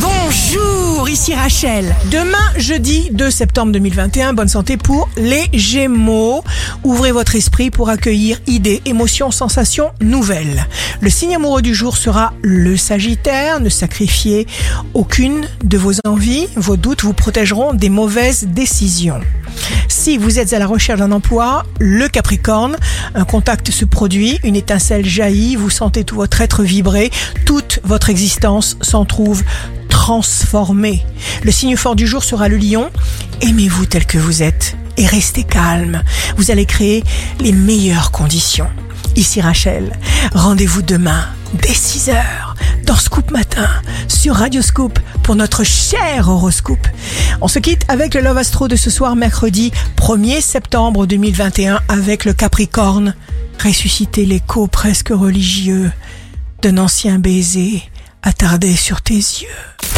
Bonjour, ici Rachel. Demain, jeudi 2 septembre 2021, bonne santé pour les Gémeaux. Ouvrez votre esprit pour accueillir idées, émotions, sensations nouvelles. Le signe amoureux du jour sera le Sagittaire. Ne sacrifiez aucune de vos envies. Vos doutes vous protégeront des mauvaises décisions. Si vous êtes à la recherche d'un emploi, le Capricorne, un contact se produit, une étincelle jaillit, vous sentez tout votre être vibrer, toute votre existence s'en trouve transformée. Le signe fort du jour sera le lion. Aimez-vous tel que vous êtes et restez calme. Vous allez créer les meilleures conditions. Ici Rachel, rendez-vous demain dès 6h dans Scoop Matin sur Radio Scoop pour notre cher horoscope. On se quitte avec le Love Astro de ce soir mercredi 1er septembre 2021 avec le Capricorne. Ressusciter l'écho presque religieux d'un ancien baiser attardé sur tes yeux.